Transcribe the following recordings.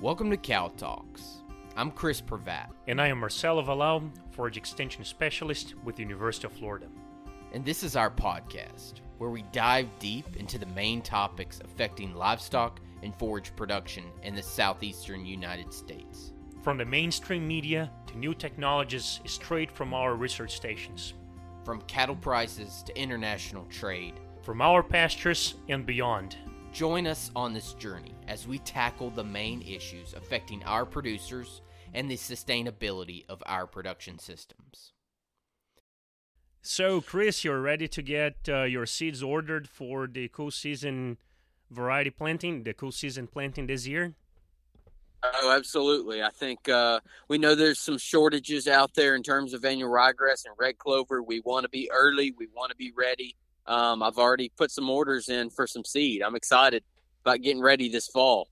Welcome to Cow Talks. I'm Chris Prevatt. And I am Marcelo Wallau, Forage Extension Specialist with the University of Florida. And this is our podcast, where we dive deep into the main topics affecting livestock and forage production in the southeastern United States. From the mainstream media to new technologies straight from our research stations. From cattle prices to international trade. From our pastures and beyond. Join us on this journey as we tackle the main issues affecting our producers and the sustainability of our production systems. So, Chris, you're ready to get uh, your seeds ordered for the cool season variety planting, the cool season planting this year? Oh, absolutely. I think uh, we know there's some shortages out there in terms of annual ryegrass and red clover. We want to be early. We want to be ready. Um, I've already put some orders in for some seed. I'm excited about getting ready this fall.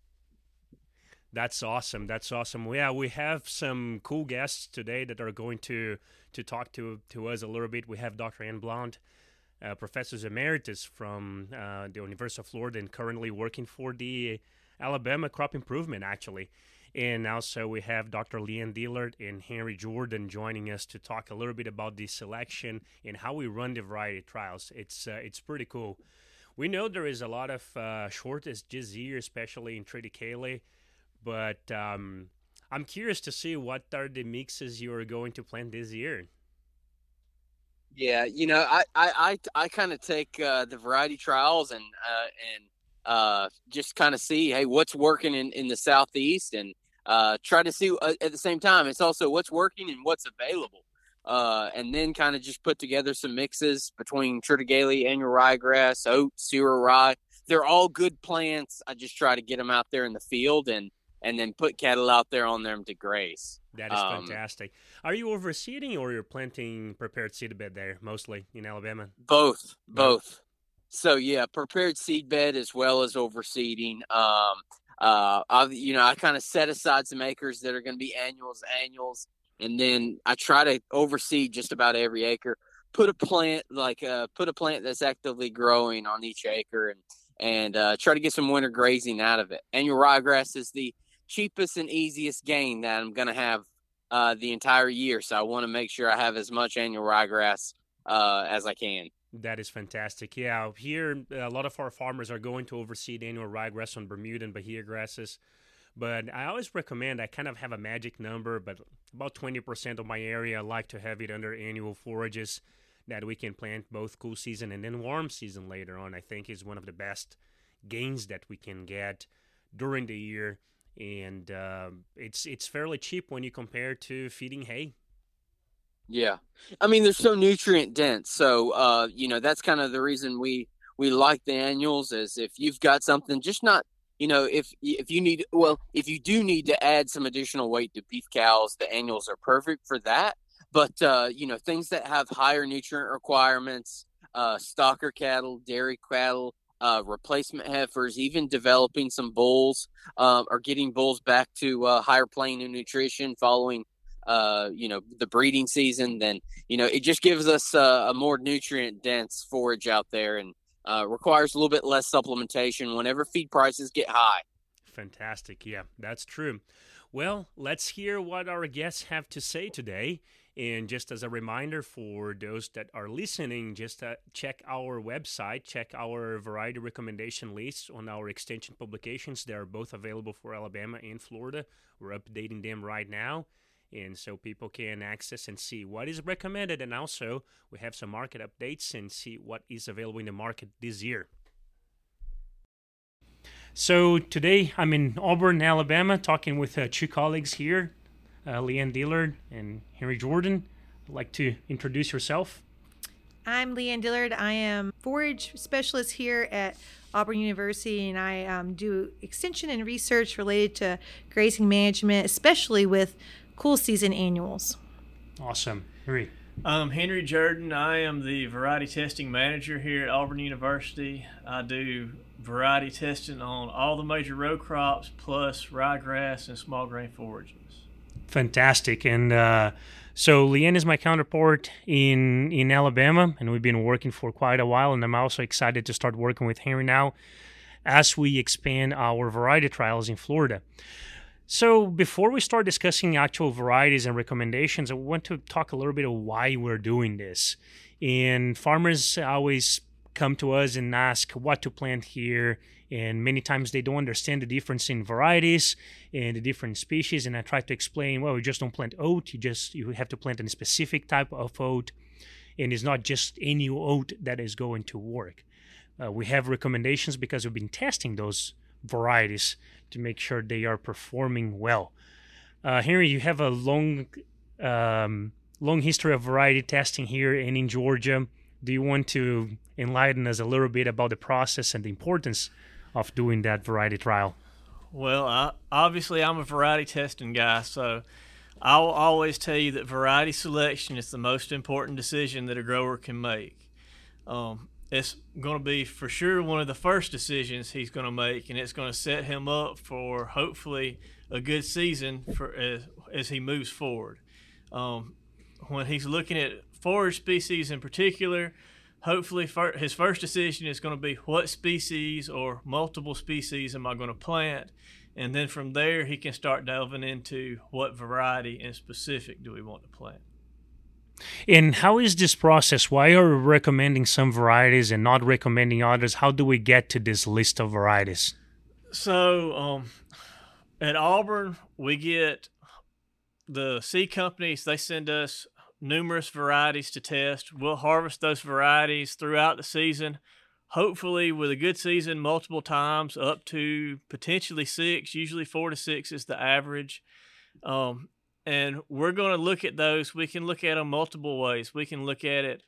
That's awesome. That's awesome. Yeah, we have some cool guests today that are going to to talk to to us a little bit. We have Dr. Ann Blount, uh, professor emeritus from uh, the University of Florida, and currently working for the Alabama Crop Improvement, actually. And also we have Dr. Leanne Dillard and Henry Jordan joining us to talk a little bit about the selection and how we run the variety trials. It's uh, it's pretty cool. We know there is a lot of uh, shortage this year, especially in Triticale, but um, I'm curious to see what are the mixes you are going to plant this year. Yeah, you know, I I I, I kind of take uh, the variety trials and uh, and uh, just kind of see, hey, what's working in, in the southeast, and uh, try to see uh, at the same time. It's also what's working and what's available, uh, and then kind of just put together some mixes between Triticale, annual ryegrass, oats, cereal rye. They're all good plants. I just try to get them out there in the field and and then put cattle out there on them to graze. That is um, fantastic. Are you overseeding or you're planting prepared seed bed there mostly in Alabama? Both, both. So yeah, prepared seed bed as well as overseeding. Um, uh, I, you know, I kind of set aside some acres that are going to be annuals, annuals, and then I try to overseed just about every acre. Put a plant like uh, put a plant that's actively growing on each acre, and and uh, try to get some winter grazing out of it. Annual ryegrass is the cheapest and easiest gain that I'm going to have uh, the entire year, so I want to make sure I have as much annual ryegrass uh, as I can. That is fantastic. Yeah, here a lot of our farmers are going to overseed annual ryegrass on Bermuda and Bahia grasses. But I always recommend I kind of have a magic number, but about 20% of my area I like to have it under annual forages that we can plant both cool season and then warm season later on. I think is one of the best gains that we can get during the year, and uh, it's it's fairly cheap when you compare to feeding hay. Yeah. I mean, they're so nutrient dense. So, uh, you know, that's kind of the reason we, we like the annuals is if you've got something, just not, you know, if, if you need, well, if you do need to add some additional weight to beef cows, the annuals are perfect for that. But, uh, you know, things that have higher nutrient requirements, uh, stocker cattle, dairy cattle, uh, replacement heifers, even developing some bulls, uh, or getting bulls back to uh, higher plane of nutrition following uh, you know, the breeding season, then you know it just gives us a more nutrient dense forage out there and uh, requires a little bit less supplementation whenever feed prices get high. Fantastic, yeah, that's true. Well, let's hear what our guests have to say today. And just as a reminder for those that are listening, just uh, check our website, check our variety recommendation lists on our extension publications. They are both available for Alabama and Florida. We're updating them right now and so people can access and see what is recommended. And also we have some market updates and see what is available in the market this year. So today i'm in auburn alabama talking with uh, two colleagues here uh, leanne dillard and henry jordan. I'd like to introduce yourself. I'm leanne dillard. I am forage specialist here at Auburn University, and I um, do extension and research related to grazing management, especially with cool season annuals. Awesome. Henry. I'm Henry Jordan. I am the variety testing manager here at Auburn University. I do variety testing on all the major row crops plus ryegrass and small grain forages. Fantastic. And uh, so Leanne is my counterpart in in Alabama, and we've been working for quite a while. And I'm also excited to start working with Henry now as we expand our variety trials in Florida. So before we start discussing actual varieties and recommendations, I want to talk a little bit of why we're doing this. And farmers always come to us and ask what to plant here and many times they don't understand the difference in varieties and the different species and i try to explain well you just don't plant oat you just you have to plant a specific type of oat and it's not just any oat that is going to work uh, we have recommendations because we've been testing those varieties to make sure they are performing well uh, henry you have a long um, long history of variety testing here and in georgia do you want to enlighten us a little bit about the process and the importance of doing that variety trial? Well, I, obviously, I'm a variety testing guy, so I'll always tell you that variety selection is the most important decision that a grower can make. Um, it's going to be for sure one of the first decisions he's going to make, and it's going to set him up for hopefully a good season for as, as he moves forward. Um, when he's looking at forage species in particular, hopefully his first decision is going to be what species or multiple species am I going to plant and then from there he can start delving into what variety and specific do we want to plant and how is this process why are we recommending some varieties and not recommending others how do we get to this list of varieties so um, at auburn we get the seed companies they send us numerous varieties to test. We'll harvest those varieties throughout the season, hopefully with a good season multiple times, up to potentially six. Usually four to six is the average. Um, and we're going to look at those. We can look at them multiple ways. We can look at it.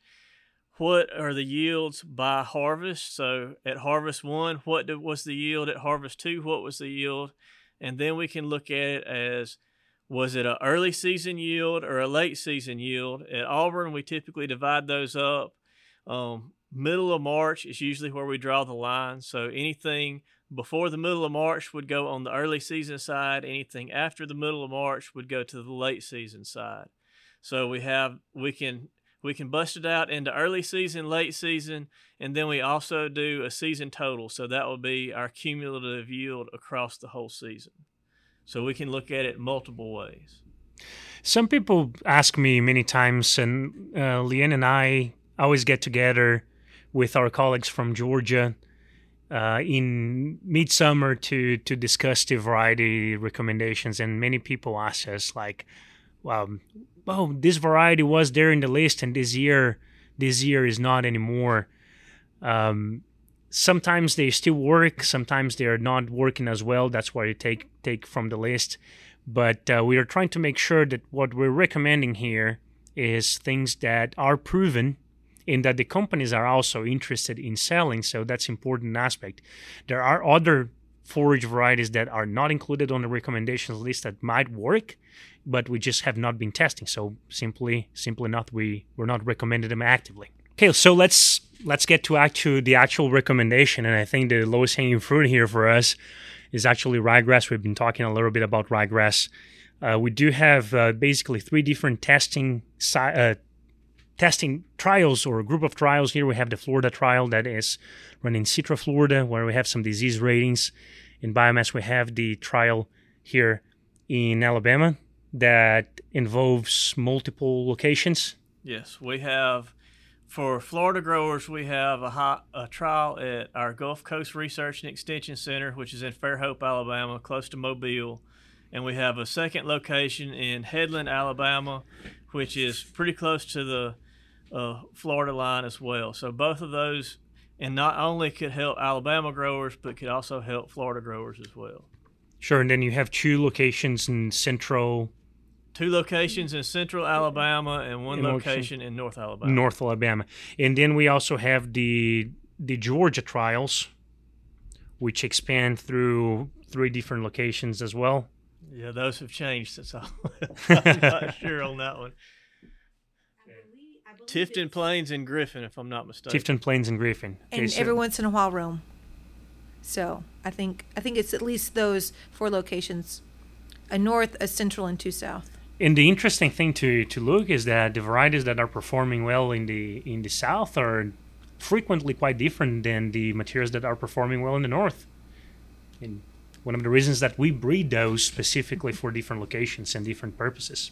What are the yields by harvest? So at harvest one, what was the yield? At harvest two, what was the yield? And then we can look at it as was it an early season yield or a late season yield? At Auburn, we typically divide those up. Um, middle of March is usually where we draw the line. So anything before the middle of March would go on the early season side. Anything after the middle of March would go to the late season side. So we have we can we can bust it out into early season, late season, and then we also do a season total. So that will be our cumulative yield across the whole season. So we can look at it multiple ways. Some people ask me many times, and uh, Leanne and I always get together with our colleagues from Georgia uh, in midsummer to to discuss the variety recommendations. And many people ask us like, "Well, oh, this variety was there in the list, and this year, this year is not anymore." Um, sometimes they still work sometimes they are not working as well that's why you take take from the list but uh, we are trying to make sure that what we're recommending here is things that are proven and that the companies are also interested in selling so that's important aspect there are other forage varieties that are not included on the recommendations list that might work but we just have not been testing so simply simply not we we're not recommending them actively okay so let's let's get to actual the actual recommendation. And I think the lowest hanging fruit here for us is actually ryegrass. We've been talking a little bit about ryegrass. Uh, we do have uh, basically three different testing uh, testing trials or a group of trials here. We have the Florida trial that is run in Citra, Florida, where we have some disease ratings. In biomass, we have the trial here in Alabama that involves multiple locations. Yes, we have for Florida growers, we have a, hot, a trial at our Gulf Coast Research and Extension Center, which is in Fairhope, Alabama, close to Mobile. And we have a second location in Headland, Alabama, which is pretty close to the uh, Florida line as well. So both of those, and not only could help Alabama growers, but could also help Florida growers as well. Sure. And then you have two locations in Central two locations in central Alabama and one in location in North Alabama. North Alabama, and then we also have the the Georgia trials, which expand through three different locations as well. Yeah, those have changed since I I'm not sure on that one. Tifton Plains and Griffin, if I'm not mistaken. Tifton Plains and Griffin. Okay, and so. every once in a while, Rome. So I think I think it's at least those four locations a north, a central, and two south. And the interesting thing to, to look is that the varieties that are performing well in the in the south are frequently quite different than the materials that are performing well in the north. And one of the reasons that we breed those specifically for different locations and different purposes.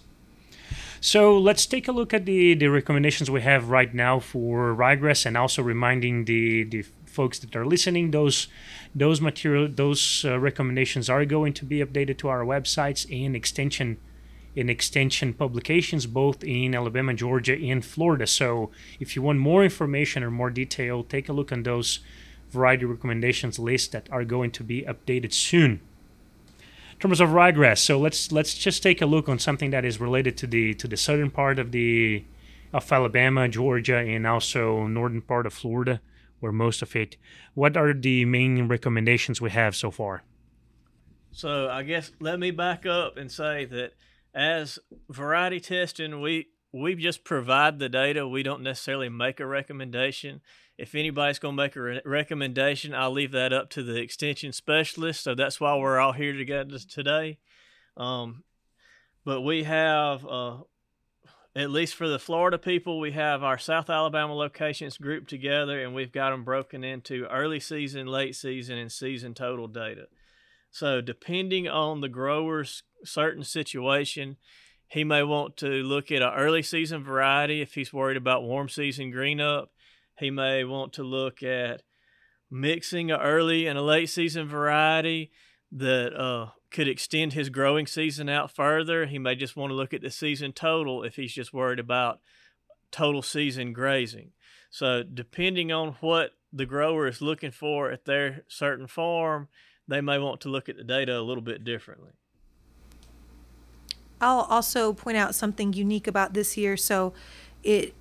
So let's take a look at the, the recommendations we have right now for ryegrass and also reminding the, the folks that are listening those those material those uh, recommendations are going to be updated to our websites and extension in extension publications both in Alabama, Georgia, and Florida. So if you want more information or more detail, take a look on those variety recommendations list that are going to be updated soon. Terms of ryegrass, so let's let's just take a look on something that is related to the to the southern part of the of Alabama, Georgia, and also northern part of Florida, where most of it. What are the main recommendations we have so far? So I guess let me back up and say that as variety testing, we we just provide the data. We don't necessarily make a recommendation. If anybody's going to make a re- recommendation, I'll leave that up to the extension specialist. So that's why we're all here together today. Um, but we have, uh, at least for the Florida people, we have our South Alabama locations grouped together and we've got them broken into early season, late season, and season total data. So, depending on the grower's certain situation, he may want to look at an early season variety if he's worried about warm season green up. He may want to look at mixing an early and a late season variety that uh, could extend his growing season out further. He may just want to look at the season total if he's just worried about total season grazing. So, depending on what the grower is looking for at their certain farm, they may want to look at the data a little bit differently. I'll also point out something unique about this year. So, it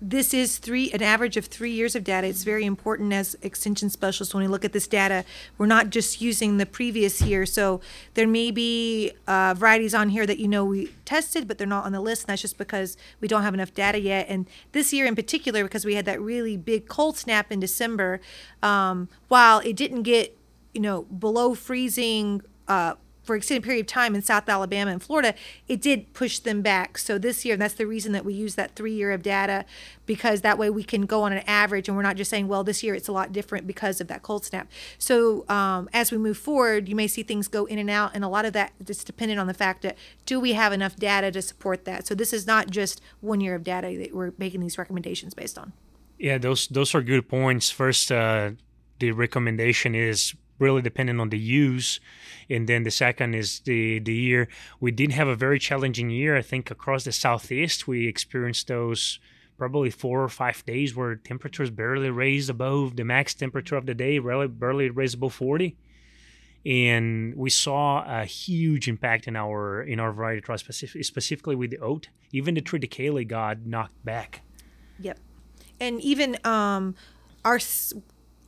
this is three an average of three years of data. It's very important as extension specialists when we look at this data. We're not just using the previous year. So there may be uh, varieties on here that you know we tested, but they're not on the list. And that's just because we don't have enough data yet. And this year in particular, because we had that really big cold snap in December, um, while it didn't get you know below freezing. Uh, for extended period of time in South Alabama and Florida, it did push them back. So this year, that's the reason that we use that three year of data because that way we can go on an average and we're not just saying, well, this year it's a lot different because of that cold snap. So um, as we move forward, you may see things go in and out, and a lot of that is dependent on the fact that do we have enough data to support that? So this is not just one year of data that we're making these recommendations based on. Yeah, those those are good points. First, uh, the recommendation is really dependent on the use. And then the second is the the year. We did have a very challenging year i think across the southeast. We experienced those probably four or five days where temperatures barely raised above the max temperature of the day barely, barely raised above 40 and we saw a huge impact in our in our variety trial specific, specifically with the oat. Even the triticale got knocked back. Yep. And even um our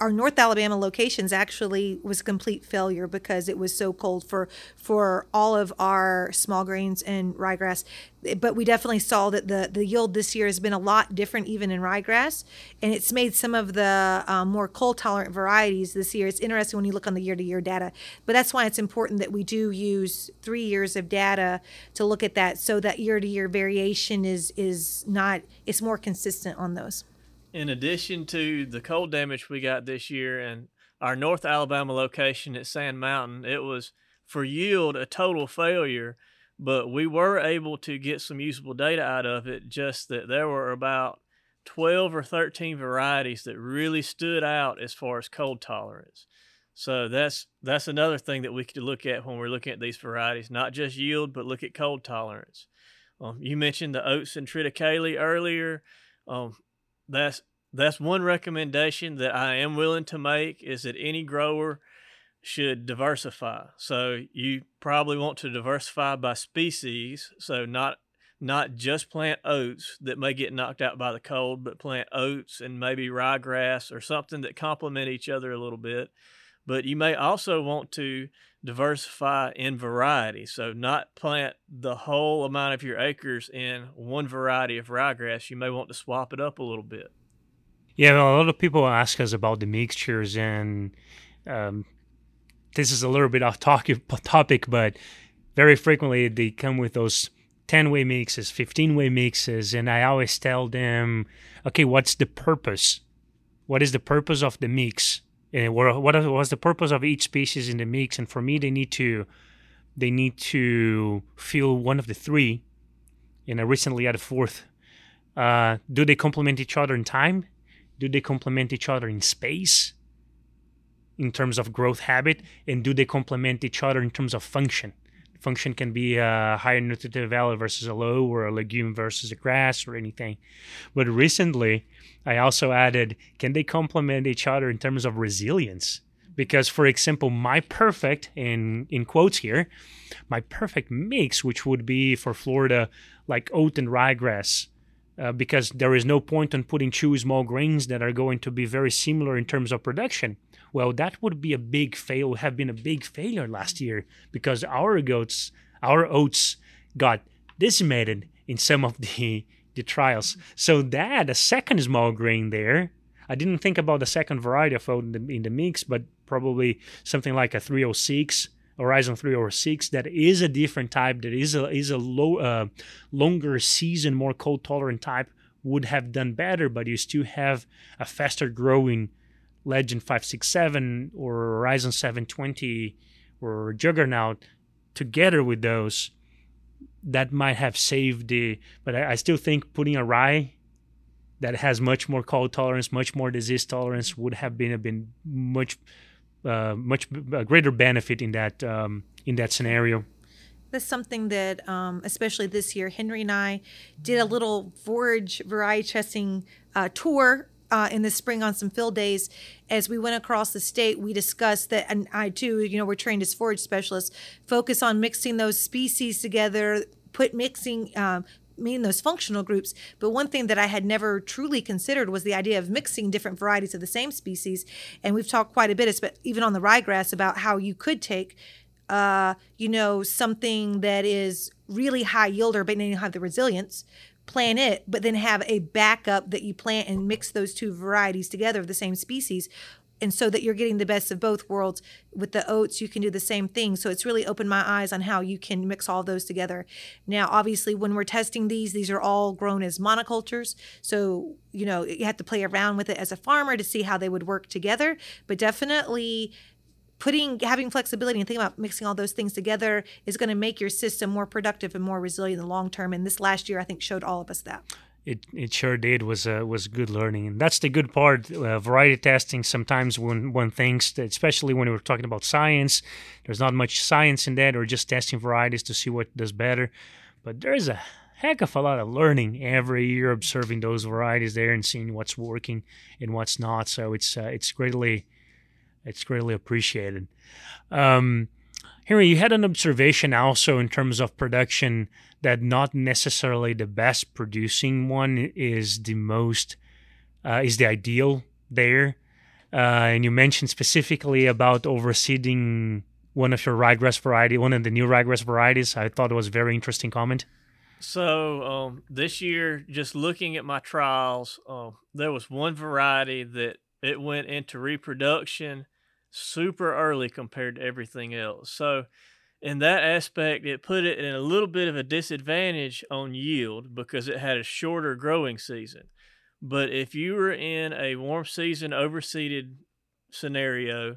our North Alabama locations actually was a complete failure because it was so cold for for all of our small grains and ryegrass. But we definitely saw that the the yield this year has been a lot different, even in ryegrass, and it's made some of the um, more cold tolerant varieties this year. It's interesting when you look on the year to year data, but that's why it's important that we do use three years of data to look at that, so that year to year variation is is not it's more consistent on those in addition to the cold damage we got this year and our North Alabama location at Sand Mountain, it was for yield a total failure, but we were able to get some usable data out of it. Just that there were about 12 or 13 varieties that really stood out as far as cold tolerance. So that's that's another thing that we could look at when we're looking at these varieties, not just yield, but look at cold tolerance. Um, you mentioned the oats and triticale earlier. Um, that's that's one recommendation that I am willing to make is that any grower should diversify. So you probably want to diversify by species, so not not just plant oats that may get knocked out by the cold, but plant oats and maybe ryegrass or something that complement each other a little bit. But you may also want to diversify in variety. So not plant the whole amount of your acres in one variety of ryegrass. You may want to swap it up a little bit. Yeah, well, a lot of people ask us about the mixtures, and um, this is a little bit off topic, but very frequently they come with those 10 way mixes, 15 way mixes, and I always tell them, okay, what's the purpose? What is the purpose of the mix? And what was the purpose of each species in the mix? And for me, they need to they need to feel one of the three. And I recently had a fourth. Uh, do they complement each other in time? Do they complement each other in space? In terms of growth habit, and do they complement each other in terms of function? function can be a higher nutritive value versus a low or a legume versus a grass or anything. But recently, I also added can they complement each other in terms of resilience? Because, for example, my perfect, in, in quotes here, my perfect mix, which would be for Florida like oat and ryegrass, uh, because there is no point in putting two small grains that are going to be very similar in terms of production. Well, that would be a big fail, have been a big failure last year because our goats, our oats got decimated in some of the, the trials. So that, a second small grain there, I didn't think about the second variety of oat in the, in the mix, but probably something like a 306 Horizon 306 that is a different type, that is a is a low, uh, longer season, more cold tolerant type would have done better, but you still have a faster growing Legend 567 or Horizon 720 or Juggernaut together with those, that might have saved the. But I, I still think putting a rye that has much more cold tolerance, much more disease tolerance would have been have been much uh, much a greater benefit in that um, in that scenario. That's something that, um, especially this year, Henry and I did a little forage variety testing uh, tour uh, in the spring on some field days. As we went across the state we discussed that and i too you know we're trained as forage specialists focus on mixing those species together put mixing um, mean those functional groups. But one thing that i had never truly considered was the idea of mixing different varieties of the same species. And we've talked quite a bit even on the ryegrass about how you could take uh, you know something that is really high yielder but then you have the resilience plant it, but then have a backup that you plant and mix those two varieties together of the same species. And so that you're getting the best of both worlds. With the oats, you can do the same thing. So it's really opened my eyes on how you can mix all those together. Now, obviously, when we're testing these, these are all grown as monocultures. So, you know, you have to play around with it as a farmer to see how they would work together. But definitely putting having flexibility and thinking about mixing all those things together is going to make your system more productive and more resilient in the long term. And this last year i think showed all of us that. It, it sure did. Was uh, was good learning. And that's the good part uh, variety testing. Sometimes when one thinks that, especially when we're talking about science there's not much science in that or just testing varieties to see what does better. But there's a heck of a lot of learning every year observing those varieties there and seeing what's working and what's not. So it's uh, it's greatly it's greatly appreciated. Um, Henry, you had an observation also in terms of production that not necessarily the best producing one is the most uh, is the ideal there. Uh, and you mentioned specifically about overseeding one of your ryegrass variety, one of the new ryegrass varieties. I thought it was a very interesting comment. So um, this year, just looking at my trials, uh, there was one variety that it went into reproduction super early compared to everything else. So, in that aspect, it put it in a little bit of a disadvantage on yield because it had a shorter growing season. But if you were in a warm season overseeded scenario,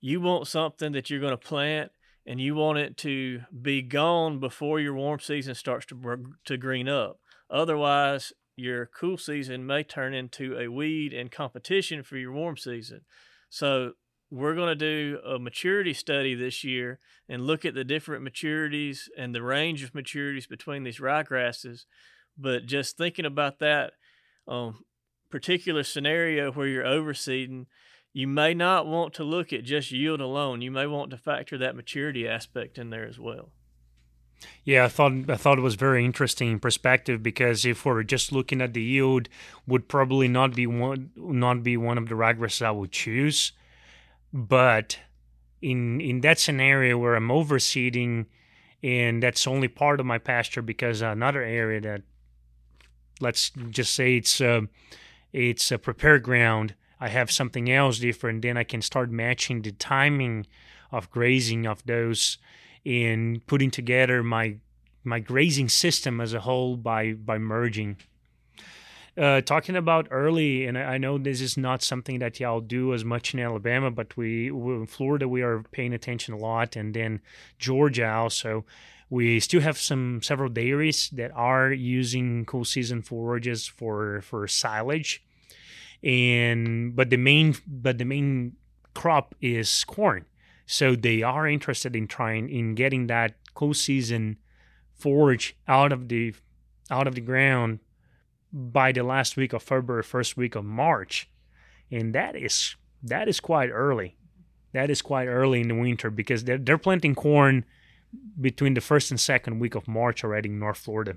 you want something that you're going to plant and you want it to be gone before your warm season starts to to green up. Otherwise, your cool season may turn into a weed and competition for your warm season. So we're going to do a maturity study this year and look at the different maturities and the range of maturities between these ryegrasses. But just thinking about that um, particular scenario where you're overseeding, you may not want to look at just yield alone. You may want to factor that maturity aspect in there as well. Yeah, I thought I thought it was very interesting perspective because if we're just looking at the yield, would probably not be one not be one of the ryegrasses I would choose. But in in that scenario where I'm overseeding and that's only part of my pasture because another area that let's just say it's uh, it's a prepared ground I have something else different then I can start matching the timing of grazing of those in putting together my my grazing system as a whole by by merging. Uh, talking about early, and I know this is not something that y'all do as much in Alabama, but we, we in Florida we are paying attention a lot, and then Georgia also. We still have some several dairies that are using cool season forages for for silage, and but the main but the main crop is corn, so they are interested in trying in getting that cool season forage out of the out of the ground by the last week of February, first week of March, and that is that is quite early. That is quite early in the winter because they're they're planting corn between the first and second week of March already in North Florida,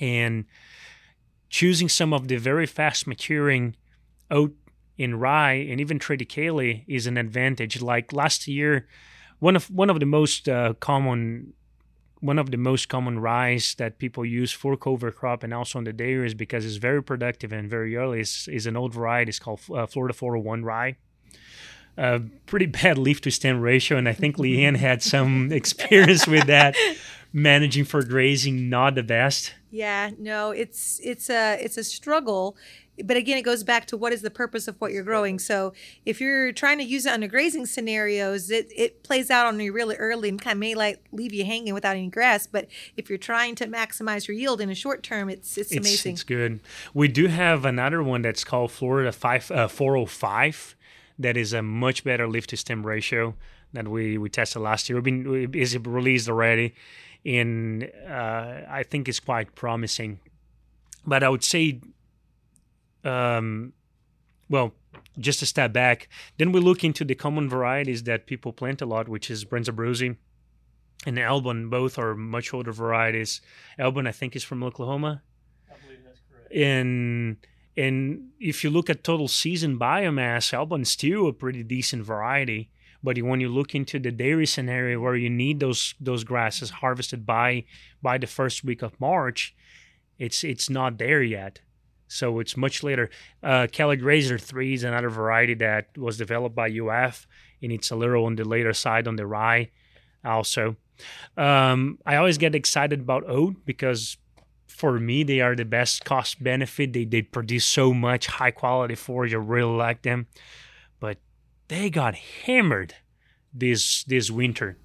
and choosing some of the very fast maturing oat and rye and even triticale is an advantage. Like last year, one of one of the most uh, common one of the most common ryes that people use for cover crop and also on the dairies because it's very productive and very early is, is an old variety. It's called uh, Florida 401 rye. Uh, pretty bad leaf to stem ratio, and I think Leanne had some experience with that. Managing for grazing, not the best. Yeah, no, it's it's a it's a struggle but again, it goes back to what is the purpose of what you're growing. So if you're trying to use it under grazing scenarios, it, it plays out on you really early and kind of may like leave you hanging without any grass. But if you're trying to maximize your yield in a short term, it's it's, it's amazing. It's good. We do have another one that's called Florida five uh, 405 that is a much better leaf to stem ratio that we we tested last year. We've been is it released already, and uh, I think is quite promising. But I would say um, well, just a step back. Then we look into the common varieties that people plant a lot, which is Wrens Abruzzi and Elbon. Both are much older varieties. Elbon, I think, is from Oklahoma. I believe that's correct. And and if you look at total season biomass, Elbon still a pretty decent variety. But when you look into the dairy scenario where you need those those grasses harvested by by the first week of March, it's it's not there yet so it's much later. Uh, Kelly Grazer 3 is another variety that was developed by UF, and it's a little on the later side on the rye also. Um, I always get excited about oat because for me, they are the best cost benefit. They, they produce so much high quality forage. I really like them. They got hammered this this winter.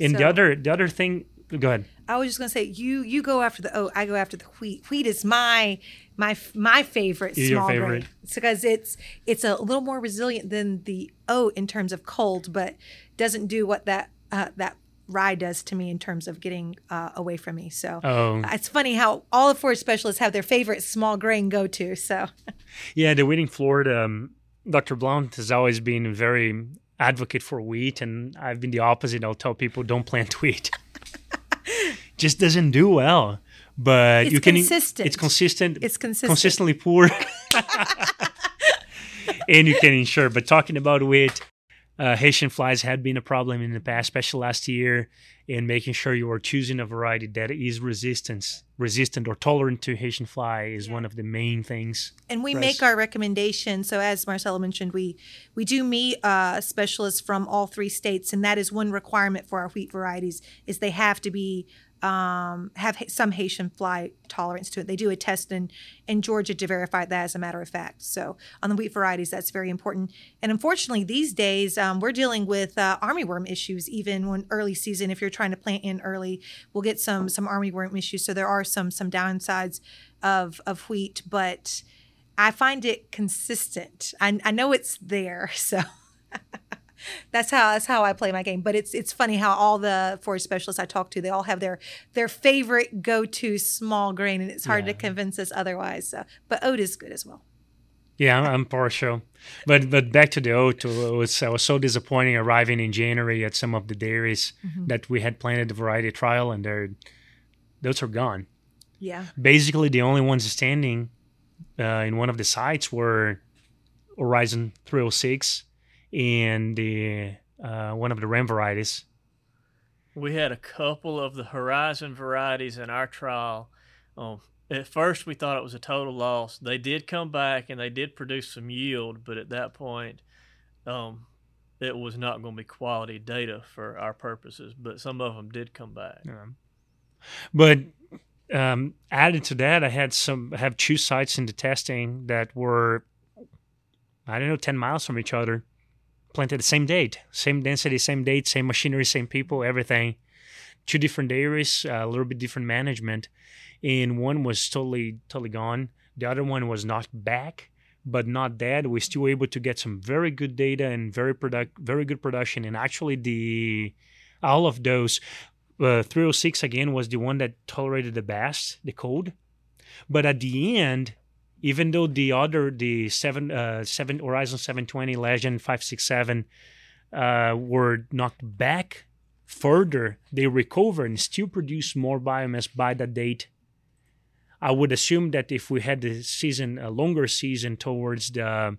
And so, the other the other thing go ahead. I was just gonna say you you go after the oat, I go after the wheat. Wheat is my my my favorite small favorite. grain because it's it's a little more resilient than the oat in terms of cold, but doesn't do what that uh, that rye does to me in terms of getting uh, away from me. So oh. it's funny how all the forage specialists have their favorite small grain go to. So yeah, the Wheating Florida, um, Dr. Blount has always been a very advocate for wheat, and I've been the opposite. I'll tell people don't plant wheat. Just doesn't do well but it's you can consistent. it's consistent it's consistent consistently poor and you can insure but talking about wheat uh, Hessian flies had been a problem in the past especially last year in making sure you are choosing a variety that is resistant resistant or tolerant to Hessian fly is yeah. one of the main things and we make our recommendations so as marcelo mentioned we we do meet uh, specialists from all three states and that is one requirement for our wheat varieties is they have to be um, have some Hessian fly tolerance to it. They do a test in, in Georgia to verify that, as a matter of fact. So on the wheat varieties, that's very important. And unfortunately, these days um, we're dealing with uh, armyworm issues. Even when early season, if you're trying to plant in early, we'll get some some armyworm issues. So there are some some downsides of of wheat, but I find it consistent. I, I know it's there, so. that's how that's how I play my game. But it's it's funny how all the forage specialists I talk to, they all have their their favorite go to small grain, and it's hard yeah. to convince us otherwise. So, but oat is good as well. Yeah, I'm, I'm partial, but but back to the oat. It was I was so disappointing arriving in January at some of the dairies mm-hmm. that we had planted the variety trial, and they're those are gone. Yeah. Basically, the only ones standing uh, in one of the sites were Horizon 306 and the uh, one of the Ram varieties. We had a couple of the Horizon varieties in our trial. Um, at first, we thought it was a total loss. They did come back and they did produce some yield, but at that point, um, it was not going to be quality data for our purposes. But some of them did come back. Yeah. But um, added to that, I had some have two sites in the testing that were I don't know ten miles from each other, planted the same date, same density, same date, same machinery, same people, everything. Two different dairies, a little bit different management, and one was totally totally gone. The other one was knocked back, but not dead. We're still able to get some very good data and very product, very good production. And actually, the all of those uh, 306 again was the one that tolerated the best the cold but at the end even though the other the seven uh, seven horizon 720 legend 567 uh, were knocked back further they recover and still produce more biomass by that date i would assume that if we had the season a longer season towards the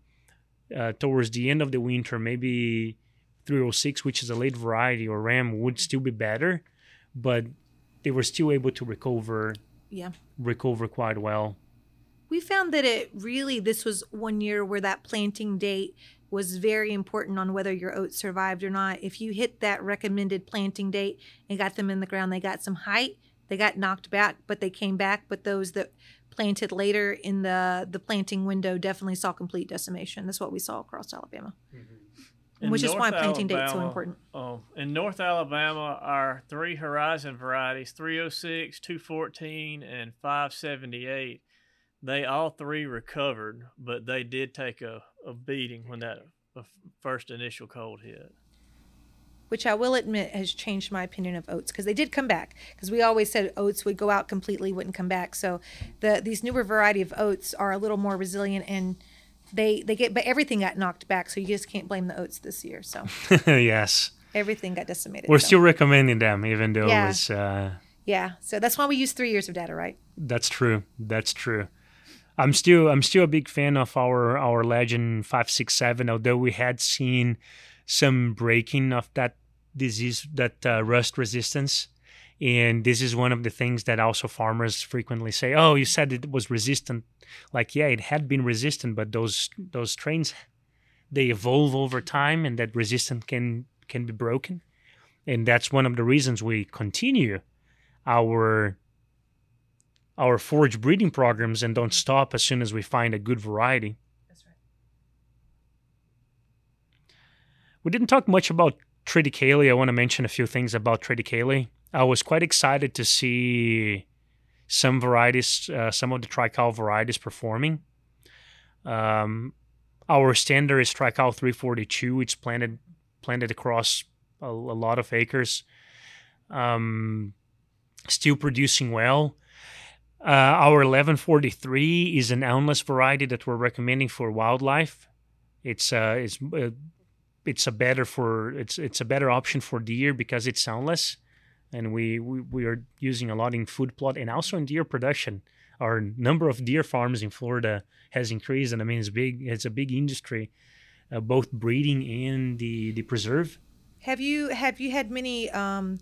uh, towards the end of the winter maybe 306 which is a late variety or ram would still be better but they were still able to recover Yeah. recover quite well. We found that it really, this was one year where that planting date was very important on whether your oats survived or not. If you hit that recommended planting date and got them in the ground, they got some height, they got knocked back, but they came back. But those that planted later in the the planting window definitely saw complete decimation. That's what we saw across Alabama. In Which is why North planting date's so important. Um, in North Alabama, our three horizon varieties 306, 214, and 578 they all three recovered, but they did take a, a beating when that first initial cold hit. which I will admit has changed my opinion of oats because they did come back. Because we always said oats would go out completely, wouldn't come back. So the these newer variety of oats are a little more resilient and they they get but everything got knocked back. So you just can't blame the oats this year. So yes, everything got decimated. we're so, still recommending them, even though Yeah. was. uh, yeah. So that's why we use three years of data, right? that's true. That's true. I'm still I'm still a big fan of our our Legend five six seven. Although we had seen some breaking of that disease, that uh, rust resistance, and this is one of the things that also farmers frequently say. Oh, you said it was resistant. Like yeah, it had been resistant, but those those strains they evolve over time, and that resistance can can be broken, and that's one of the reasons we continue our our forage breeding programs and don't stop as soon as we find a good variety. That's right. We didn't talk much about triticale. I want to mention a few things about triticale. I was quite excited to see some varieties, uh, some of the trical varieties performing. Um, our standard is trical 342. It's planted planted across a, a lot of acres. Um, still producing well. Uh, our 1143 is an awnless variety that we're recommending for wildlife. It's uh, it's uh, it's a better for it's it's a better option for deer because it's soundless, and we, we we are using a lot in food plot and also in deer production. Our number of deer farms in Florida has increased, and I mean it's big. It's a big industry, uh, both breeding and the the preserve. Have you have you had many um,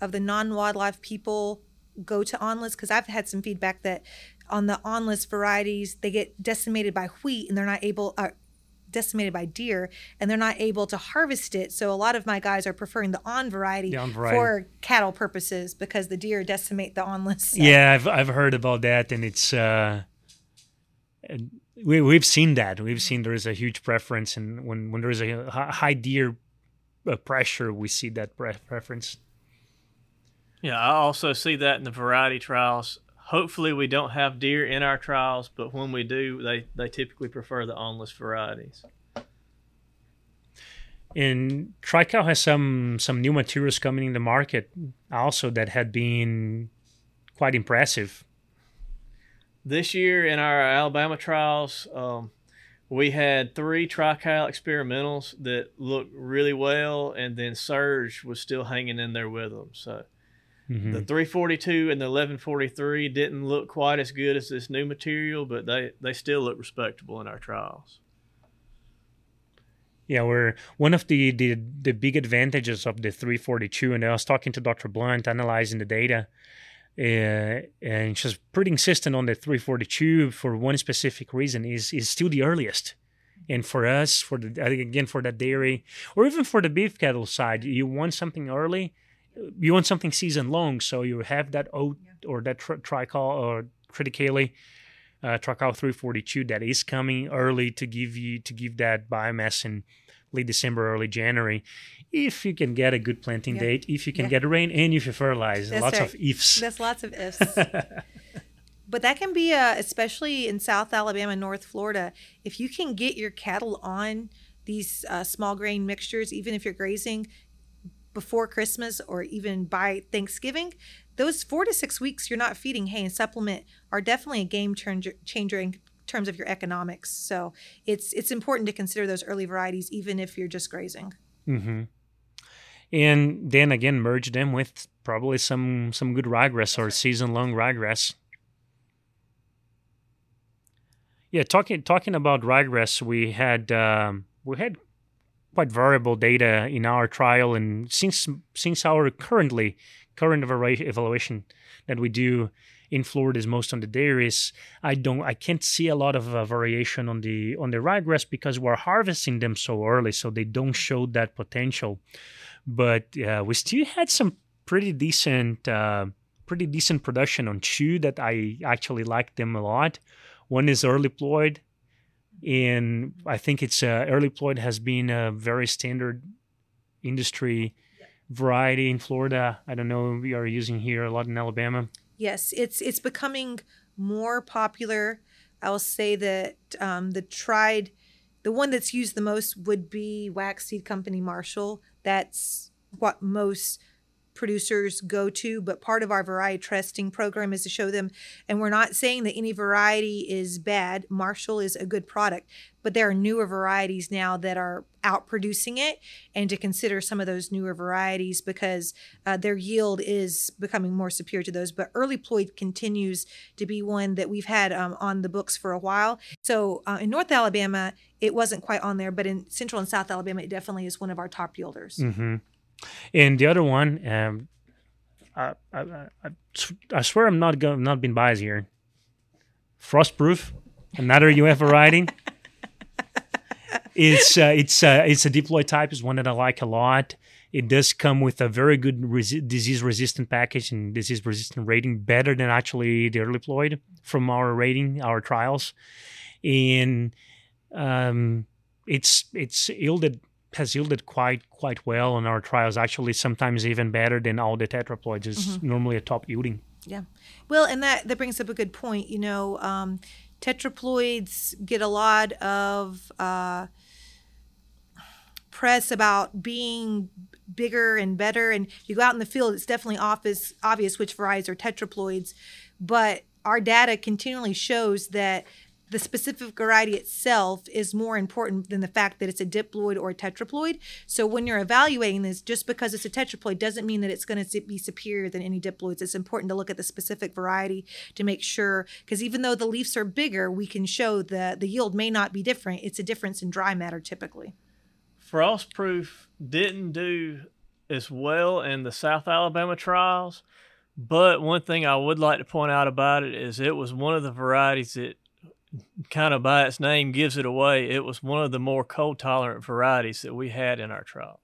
of the non wildlife people go to awnless? Because I've had some feedback that on the awnless varieties they get decimated by wheat and they're not able. Uh, decimated by deer and they're not able to harvest it so a lot of my guys are preferring the on variety, The on variety. for cattle purposes because the deer decimate the awnless so- Yeah, I've I've heard about that, and it's uh, and we we've seen that. We've seen there is a huge preference, and when when there is a high deer uh, pressure, we see that pre- preference. Yeah, I also see that in the variety trials. Hopefully, we don't have deer in our trials, but when we do, they, they typically prefer the awnless varieties. And Trical has some some new materials coming in the market also that had been quite impressive. This year in our Alabama trials, um, we had three trical experimentals that looked really well, and then Surge was still hanging in there with them. So Mhm. the 342 and the 1143 didn't look quite as good as this new material, but they, they still look respectable in our trials. Yeah, we're one of the, the the big advantages of the 342, and I was talking to Dr. Blount, analyzing the data, uh, and she's pretty insistent on the 342 for one specific reason: is is still the earliest. And for us, for the again for the dairy, or even for the beef cattle side, you want something early, you want something season long, so you have that oat or that tri- tricol or triticale, uh, trical 342 that is coming early to give you to give that biomass in late December, early January. If you can get a good planting Yeah. date, if you can Yeah. get rain, and if you fertilize, That's lots right. of ifs. That's lots of ifs. but that can be, uh, especially in South Alabama, North Florida, if you can get your cattle on these uh, small grain mixtures, even if you're grazing before Christmas or even by Thanksgiving, those four to six weeks you're not feeding hay and supplement are definitely a game changer, in terms of your economics. So it's it's important to consider those early varieties, even if you're just grazing. Mm-hmm. And then again, merge them with probably some some good ryegrass or season long ryegrass. Yeah, talking talking about ryegrass, we had um, we had quite variable data in our trial, and since since our currently current evaluation that we do in Florida is most on the dairies, I don't I can't see a lot of uh, variation on the on the ryegrass because we're harvesting them so early, so they don't show that potential. But uh, we still had some pretty decent uh, pretty decent production on chew that I actually liked them a lot. One is Earlyploid, and I think it's uh, Earlyploid has been a very standard industry variety in Florida. I don't know we are using here a lot in Alabama. Yes, it's it's becoming more popular. I will say that um, the tried, the one that's used the most would be Wax Seed Company Marshall. That's what most producers go to. But part of our variety testing program is to show them, and we're not saying that any variety is bad. Marshall is a good product, but there are newer varieties now that are out producing it, and to consider some of those newer varieties because uh, their yield is becoming more superior to those. But Earlyploid continues to be one that we've had um, on the books for a while. So uh, in North Alabama, it wasn't quite on there, but in Central and South Alabama, it definitely is one of our top yielders. hmm And the other one, um, I, I, I, I swear I'm not go, not being biased here. Frostproof, another UF variety. it's uh, it's uh, it's a diploid type. is one that I like a lot. It does come with a very good resi- disease resistant package and disease resistant rating, better than actually the Earlyploid from our rating, our trials, and um, it's it's yielded has yielded quite quite well on our trials. Actually, sometimes even better than all the tetraploids. is normally a top yielding. Yeah. Well, and that that brings up a good point. You know, um, tetraploids get a lot of uh, press about being bigger and better. And you go out in the field, it's definitely obvious obvious which varieties are tetraploids. But our data continually shows that the specific variety itself is more important than the fact that it's a diploid or a tetraploid. So when you're evaluating this, just because it's a tetraploid doesn't mean that it's going to be superior than any diploids. It's important to look at the specific variety to make sure, because even though the leaves are bigger, we can show that the yield may not be different. It's a difference in dry matter typically. Frostproof didn't do as well in the South Alabama trials, but one thing I would like to point out about it is it was one of the varieties that kind of by its name gives it away. It was one of the more cold tolerant varieties that we had in our trials.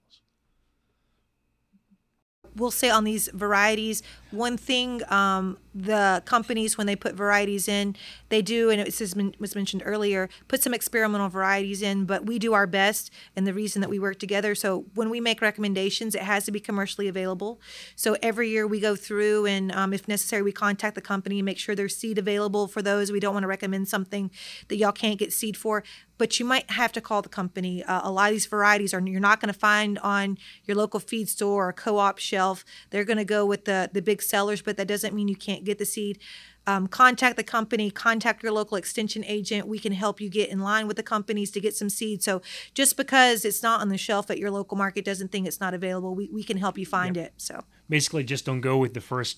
We'll say on these varieties one thing um, the companies when they put varieties in they do and it was mentioned earlier put some experimental varieties in but we do our best and the reason that we work together. So when we make recommendations it has to be commercially available. So every year we go through and um, if necessary we contact the company and make sure there's seed available for those. We don't want to recommend something that y'all can't get seed for but you might have to call the company. Uh, a lot of these varieties are you're not going to find on your local feed store or co-op shelf. They're going to go with the the big sellers, but that doesn't mean you can't get the seed. Um, contact the company, contact your local extension agent. We can help you get in line with the companies to get some seed. So just because it's not on the shelf at your local market doesn't think it's not available. We, we can help you find it. So Basically, just don't go with the first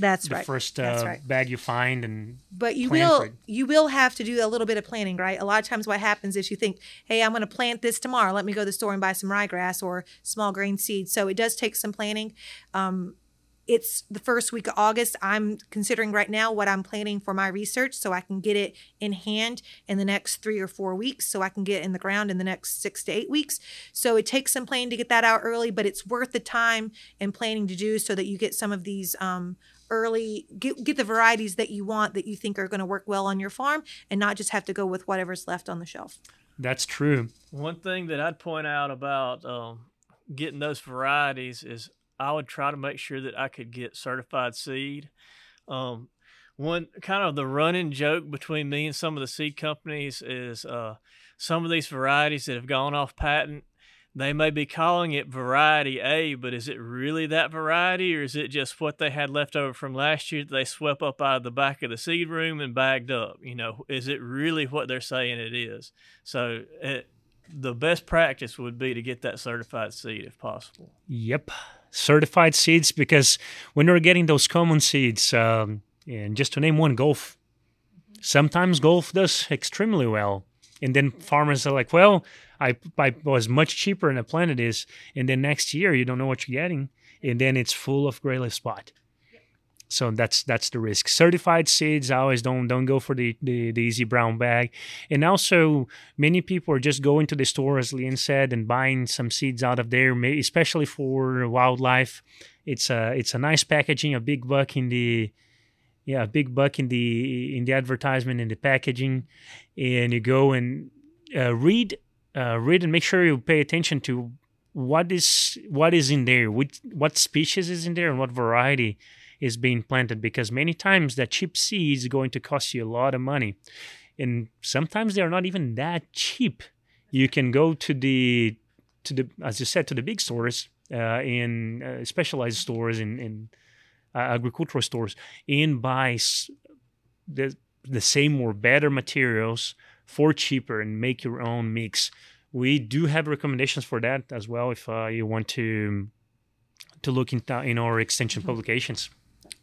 that's the right. first That's uh, right. bag you find and But you will you will have to do a little bit of planning, right? A lot of times what happens is you think, "Hey, I'm going to plant this tomorrow. Let me go to the store and buy some ryegrass or small grain seeds." So it does take some planning. Um, it's the first week of August. I'm considering right now what I'm planning for my research so I can get it in hand in the next three or four weeks, so I can get in the ground in the next six to eight weeks. So it takes some planning to get that out early, but it's worth the time and planning to do so that you get some of these um, early get, get the varieties that you want that you think are going to work well on your farm and not just have to go with whatever's left on the shelf. That's true. One thing that I'd point out about um, getting those varieties is I would try to make sure that I could get certified seed. Um, one kind of the running joke between me and some of the seed companies is uh, some of these varieties that have gone off patent. They may be calling it variety A, but is it really that variety, or is it just what they had left over from last year that they swept up out of the back of the seed room and bagged up? You know, is it really what they're saying it is? So, it, the best practice would be to get that certified seed if possible. Yep certified seeds because when you're getting those common seeds, um, and just to name one, Gulf. Sometimes Gulf does extremely well, and then farmers are like, "Well, I, I was much cheaper I planned it is," and then next year you don't know what you're getting, and then it's full of gray leaf spot. So that's that's the risk. Certified seeds, I always don't don't go for the, the, the easy brown bag. And also, many people are just going to the store, as Leanne said, and buying some seeds out of there, especially for wildlife. It's a it's a nice packaging, a big buck in the yeah, a big buck in the in the advertisement in the packaging, and you go and uh, read uh, read and make sure you pay attention to what is what is in there, which what species is in there, and what variety is being planted. Because many times that cheap seed is going to cost you a lot of money. And sometimes they are not even that cheap. You can go to the to the as you said to the big stores uh, in uh, specialized stores in, in uh, agricultural stores and buy the the same or better materials for cheaper and make your own mix we do have recommendations for that as well if uh, you want to to look in, in our extension mm-hmm. publications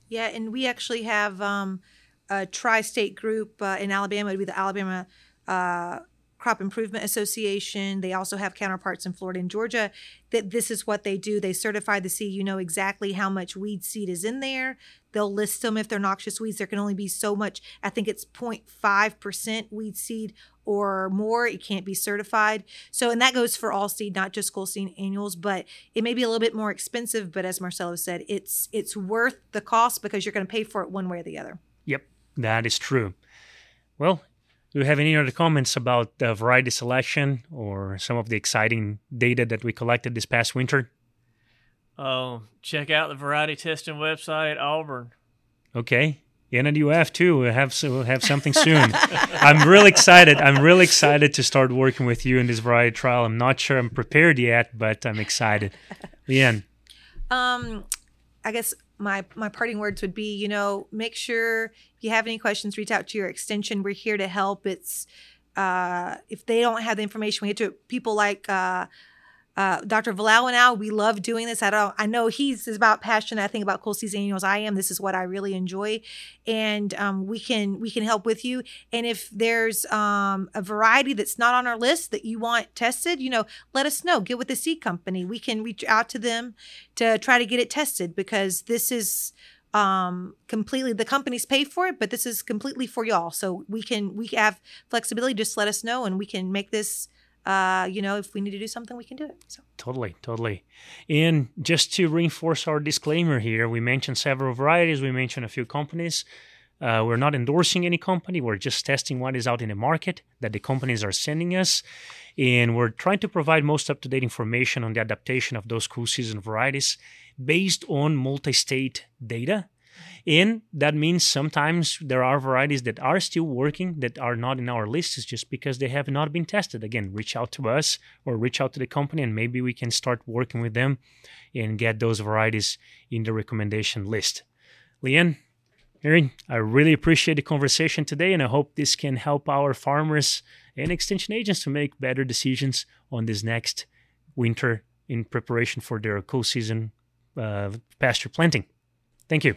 yeah, and we actually have um, a tri-state group uh, in Alabama. It would be the Alabama uh, Crop Improvement Association. They also have counterparts in Florida and Georgia. That this is what they do. They certify the seed. You know exactly how much weed seed is in there. They'll list them if they're noxious weeds. There can only be so much. I think it's 0.5 percent weed seed or more. It can't be certified. So, and that goes for all seed, not just cool season annuals. But it may be a little bit more expensive. But as Marcelo said, it's it's worth the cost because you're going to pay for it one way or the other. Yep, that is true. Well, do you have any other comments about the variety selection or some of the exciting data that we collected this past winter? Oh, check out the variety testing website at Auburn. Okay. And you have too. We'll have we'll have something soon. I'm really excited. I'm really excited to start working with you in this variety trial. I'm not sure I'm prepared yet, but I'm excited. Leanne. Um, I guess my my parting words would be, you know, make sure if you have any questions, reach out to your extension. We're here to help. It's uh, if they don't have the information, we have to people like uh, uh, Dr. I, we love doing this. I don't, I know he's about passionate. I think about Cool Season Annuals. I am. This is what I really enjoy, and um, we can we can help with you. And if there's um, a variety that's not on our list that you want tested, you know, let us know. Get with the seed company. We can reach out to them to try to get it tested because this is um completely the companies pay for it but this is completely for y'all so we can we have flexibility just let us know and we can make this uh, you know, if we need to do something, we can do it. So. Totally, totally. And just to reinforce our disclaimer here, we mentioned several varieties, we mentioned a few companies. Uh, we're not endorsing any company. We're just testing what is out in the market that the companies are sending us. And we're trying to provide most up to date information on the adaptation of those cool season varieties based on multi state data and that means sometimes there are varieties that are still working that are not in our lists just because they have not been tested. Again, reach out to us or reach out to the company and maybe we can start working with them and get those varieties in the recommendation list. Leanne, Henry, I really appreciate the conversation today and I hope this can help our farmers and extension agents to make better decisions on this next winter in preparation for their cool season uh, pasture planting. Thank you.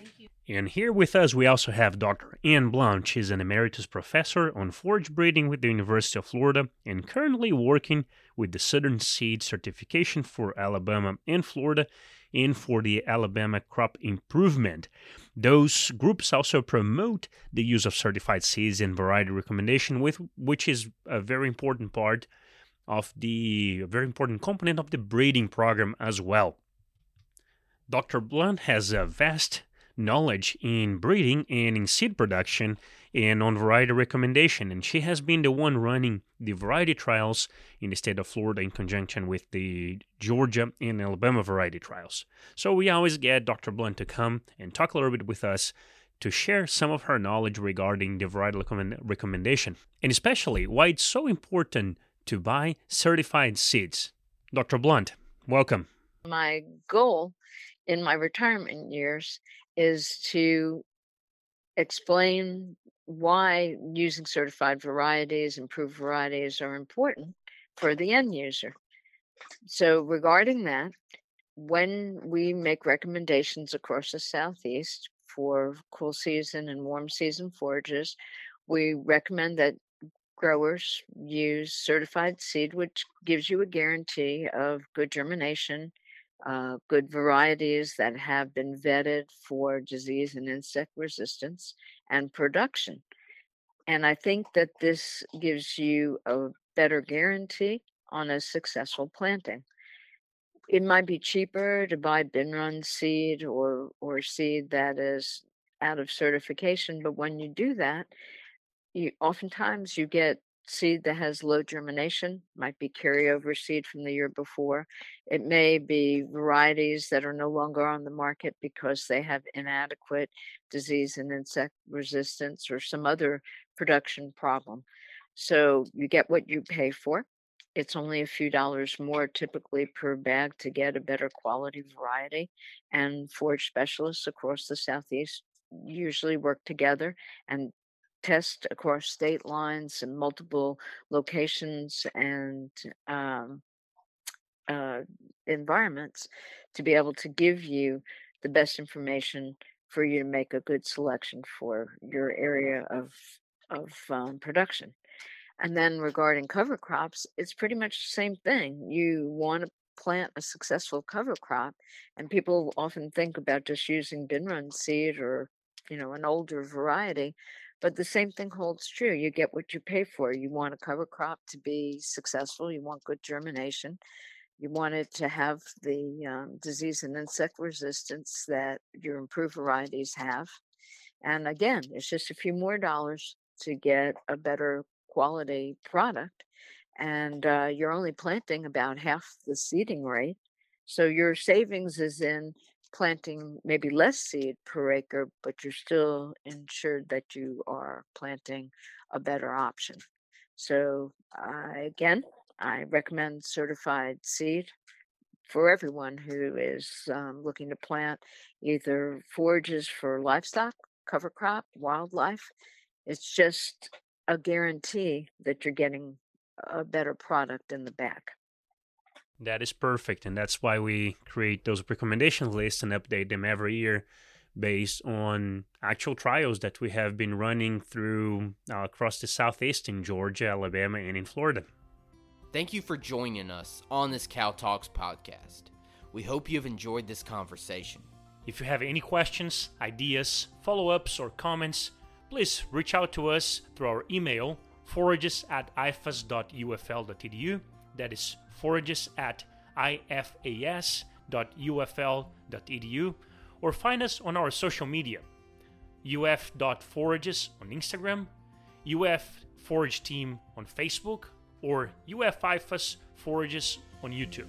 And here with us, we also have Dr. Ann Blount. She's an emeritus professor on forage breeding with the University of Florida and currently working with the Southern Seed Certification for Alabama and Florida and for the Alabama Crop Improvement. Those groups also promote the use of certified seeds and variety recommendation, with which is a very important part of the very important component of the breeding program as well. Dr. Blount has a vast knowledge in breeding and in seed production and on variety recommendation. And she has been the one running the variety trials in the state of Florida in conjunction with the Georgia and Alabama variety trials. So we always get Dr. Blount to come and talk a little bit with us to share some of her knowledge regarding the variety recommendation and especially why it's so important to buy certified seeds. Dr. Blount, welcome. My goal in my retirement years is to explain why using certified varieties, improved varieties are important for the end user. So, regarding that, when we make recommendations across the Southeast for cool season and warm season forages, we recommend that growers use certified seed, which gives you a guarantee of good germination, uh, good varieties that have been vetted for disease and insect resistance and production. And I think that this gives you a better guarantee on a successful planting. It might be cheaper to buy bin run seed or or seed that is out of certification, but when you do that, you oftentimes you get seed that has low germination, might be carryover seed from the year before. It may be varieties that are no longer on the market because they have inadequate disease and insect resistance or some other production problem. So you get what you pay for. It's only a few dollars more typically per bag to get a better quality variety. And forage specialists across the Southeast usually work together and test across state lines and multiple locations and um, uh, environments to be able to give you the best information for you to make a good selection for your area of of um, production. And then regarding cover crops, it's pretty much the same thing. You want to plant a successful cover crop, and people often think about just using bin run seed or you know an older variety but the same thing holds true. You get what you pay for. You want a cover crop to be successful. You want good germination. You want it to have the um, disease and insect resistance that your improved varieties have. And again, it's just a few more dollars to get a better quality product. And uh, you're only planting about half the seeding rate. So your savings is in planting maybe less seed per acre, but you're still ensured that you are planting a better option. So, uh, again, I recommend certified seed for everyone who is um, looking to plant either forages for livestock, cover crop, wildlife. It's just a guarantee that you're getting a better product in the back. That is perfect, and that's why we create those recommendation lists and update them every year based on actual trials that we have been running through uh, across the southeast in Georgia, Alabama, and in Florida. Thank you for joining us on this Cow Talks podcast. We hope you have enjoyed this conversation. If you have any questions, ideas, follow ups, or comments, please reach out to us through our email forages at ifas.ufl.edu. That is forages at ifas.ufl.edu or find us on our social media uf.forages on Instagram, UF Forage Team on Facebook, or UF IFAS Forages on YouTube.